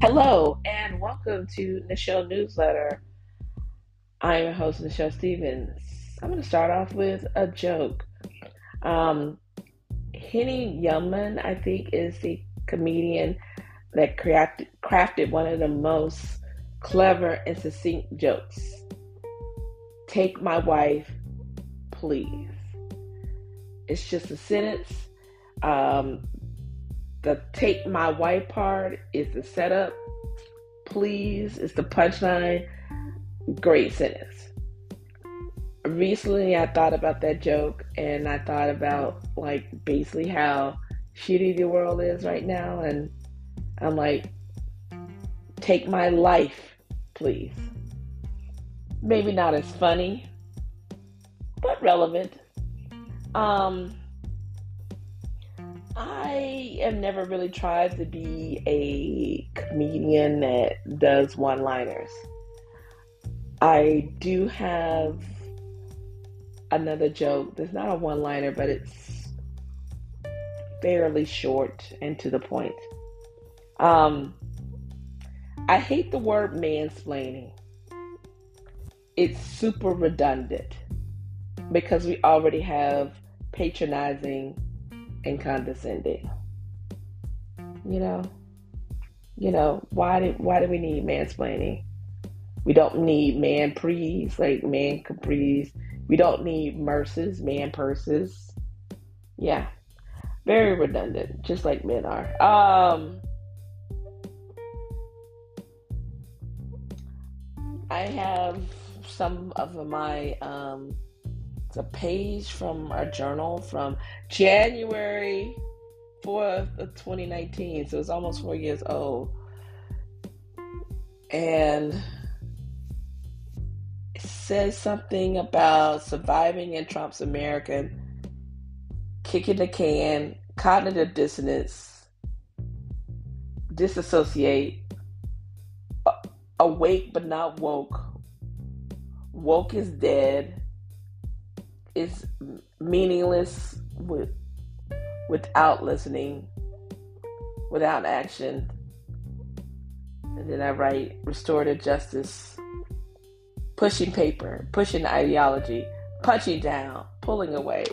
Hello and welcome to Nichelle Newsletter. I'm your host, Nichelle Stevens. I'm going to start off with a joke. Um, Henny Youngman, I think, is the comedian that crafted, crafted one of the most clever and succinct jokes. Take my wife, please. It's just a sentence. Um, the take my wife part is the setup. Please is the punchline. Great sentence. Recently, I thought about that joke and I thought about like basically how shitty the world is right now. And I'm like, take my life, please. Maybe not as funny, but relevant. Um, I have never really tried to be a comedian that does one liners. I do have another joke that's not a one liner, but it's fairly short and to the point. Um, I hate the word mansplaining. It's super redundant because we already have patronizing and condescending. You know, you know why do why do we need mansplaining? We don't need man prees like man capris. We don't need murses, man purses. Yeah, very redundant, just like men are. Um, I have some of my um a page from our journal from January 4th of 2019. So it's almost four years old. And it says something about surviving in Trump's America, kicking the can, cognitive dissonance, disassociate, awake but not woke, woke is dead is meaningless with, without listening, without action. And then I write restorative justice, pushing paper, pushing ideology, punching down, pulling away.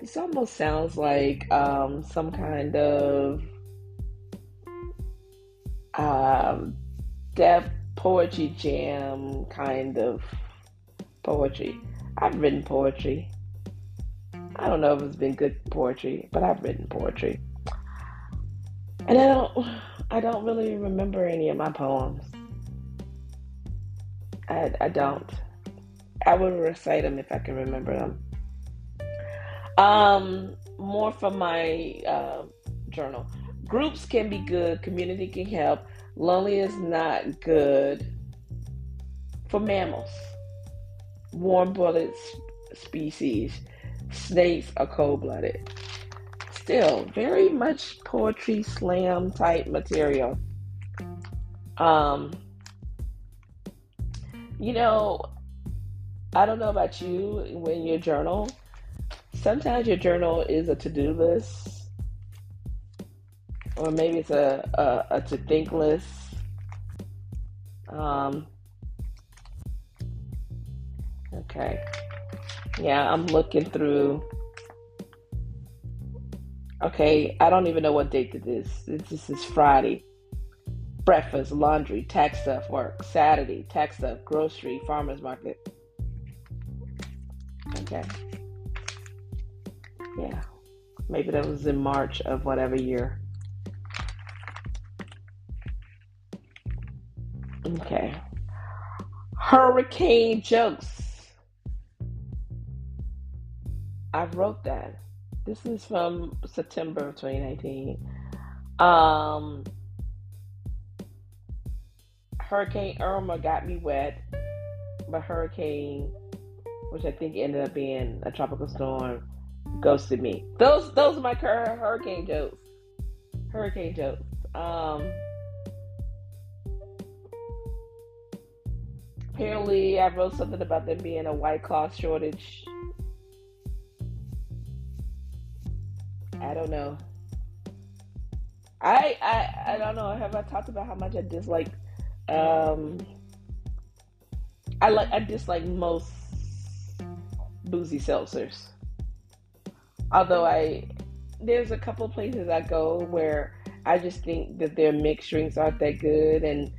This almost sounds like um, some kind of um, Def Poetry Jam kind of poetry. I've written poetry. I don't know if it's been good poetry, but I've written poetry. And I don't I don't really remember any of my poems. I, I don't. I would recite them if I can remember them. Um, more from my uh, journal. Groups can be good. Community can help. Lonely is not good for mammals warm blooded species. Snakes are cold blooded. Still, very much poetry slam type material. Um, you know, I don't know about you when your journal, sometimes your journal is a to do list, or maybe it's a, a, a to think list. Um, Okay. Yeah, I'm looking through. Okay, I don't even know what date it is. This is Friday. Breakfast, laundry, tax stuff, work. Saturday, tax stuff, grocery, farmer's market. Okay. Yeah. Maybe that was in March of whatever year. Okay. Hurricane jokes. I wrote that. This is from September of 2019. Um, Hurricane Irma got me wet, but Hurricane, which I think ended up being a tropical storm, ghosted me. Those those are my current hurricane jokes. Hurricane jokes. Um, apparently, I wrote something about there being a White Claw shortage I don't know. I, I I don't know. Have I talked about how much I dislike? Um, I like I dislike most boozy seltzers. Although I, there's a couple places I go where I just think that their mixed drinks aren't that good, and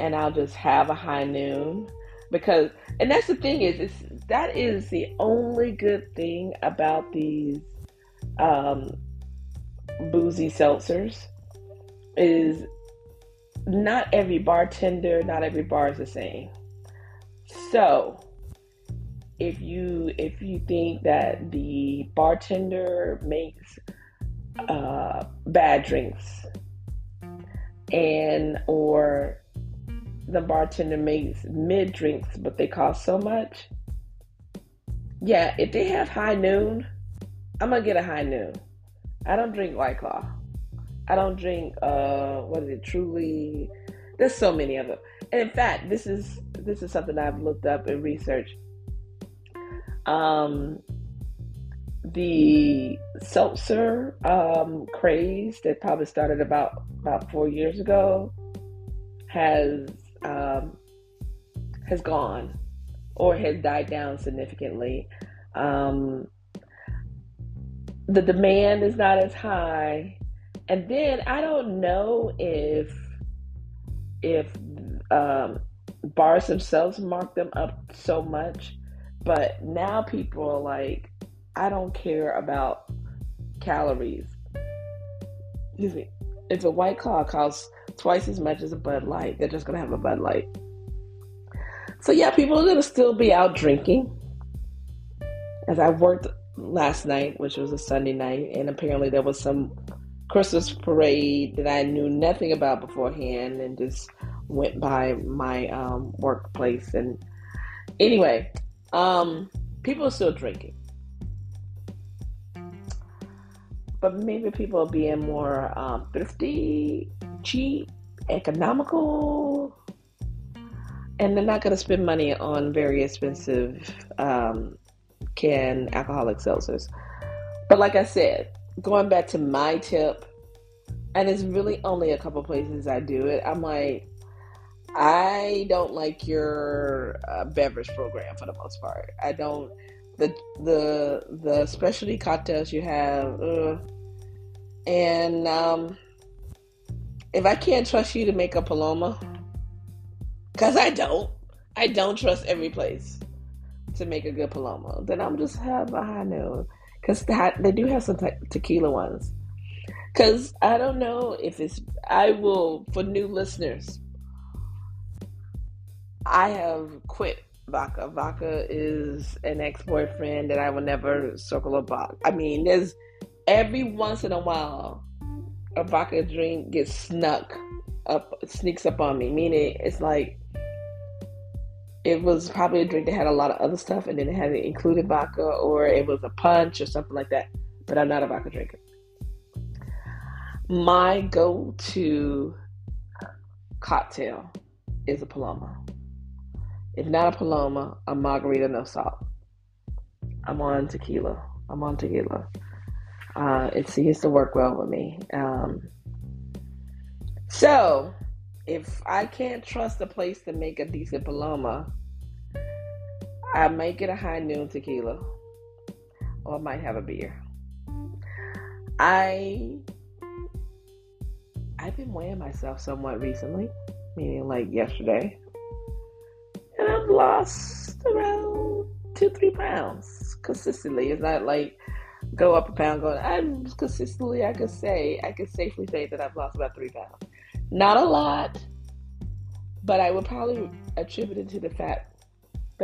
and I'll just have a high noon because, and that's the thing is, it's that is the only good thing about these um, boozy seltzers is not every bartender, not every bar is the same. So, if you if you think that the bartender makes uh, bad drinks and or the bartender makes mid drinks but they cost so much yeah if they have high noon i'm gonna get a high noon. I don't drink white claw. I don't drink uh what is it truly? There's so many of them and in fact this is this is something i've looked up and researched. Um the seltzer um, craze that probably started about about four years ago has um, has gone or has died down significantly. Um, the demand is not as high, and then I don't know if if um, bars themselves mark them up so much, but now people are like I don't care about calories. Excuse me. If a white claw costs twice as much as a Bud Light, they're just gonna have a Bud Light. So yeah, people are gonna still be out drinking. As I've worked last night, which was a Sunday night, and apparently there was some Christmas parade that I knew nothing about beforehand, and just went by my um, workplace. And anyway, um, people are still drinking. but maybe people are being more um, thrifty, cheap, economical, and they're not going to spend money on very expensive um, canned alcoholic seltzers. But like I said, going back to my tip, and it's really only a couple places I do it. I'm like, I don't like your uh, beverage program for the most part. I don't the the the specialty cocktails you have, and um, if I can't trust you to make a Paloma, because I don't, I don't trust every place to make a good Paloma, then I'm just have a high because they do have some te- tequila ones. Because I don't know if it's, I will, for new listeners, I have quit vodka. Vodka is an ex boyfriend that I will never circle about. I mean, there's every once in a while a vodka drink gets snuck up, sneaks up on me. Meaning, it's like it was probably a drink that had a lot of other stuff, and then it had included vodka, or it was a punch or something like that. But I'm not a vodka drinker. My go-to cocktail is a Paloma. If not a Paloma, a margarita no salt. I'm on tequila. I'm on tequila. Uh, it seems to work well with me. Um, so, if I can't trust a place to make a decent Paloma, I might get a high noon tequila or I might have a beer. I I've been weighing myself somewhat recently, meaning like yesterday and I've lost around two, three pounds consistently. It's not like go up a pound, go. I'm consistently. I could say, I could safely say that I've lost about three pounds. Not a lot, but I would probably attribute it to the fact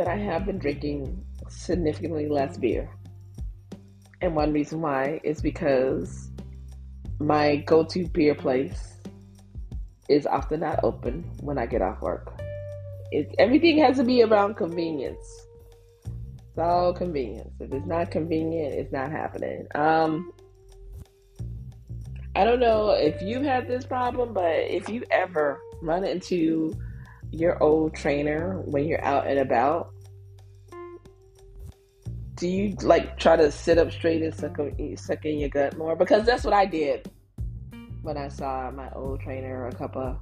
I have been drinking significantly less beer. And one reason why is because my go-to beer place is often not open when I get off work. It's everything has to be around convenience. It's all convenience. If it's not convenient, it's not happening. Um, I don't know if you've had this problem, but if you ever run into your old trainer when you're out and about, do you like try to sit up straight and suck, suck in your gut more? Because that's what I did. when I saw my old trainer a couple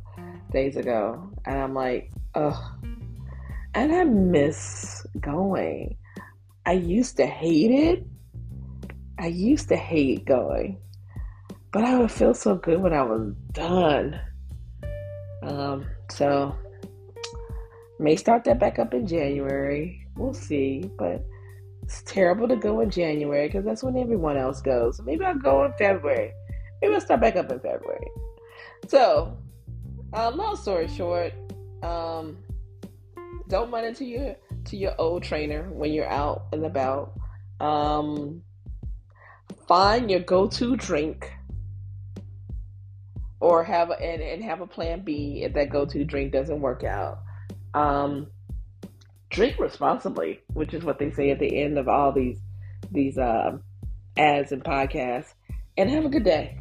days ago, and I'm like, oh, and I miss going. I used to hate it. I used to hate going, but I would feel so good when I was done. Um, so may start that back up in January. We'll see, but it's terrible to go in January because that's when everyone else goes. Maybe I'll go in February. Maybe I'll start back up in February. So, uh, long story short, um, don't run into your to your old trainer when you're out and about. Um, find your go-to drink, or have a, and, and have a plan B if that go-to drink doesn't work out. Um, drink responsibly, which is what they say at the end of all these these uh, ads and podcasts, and have a good day.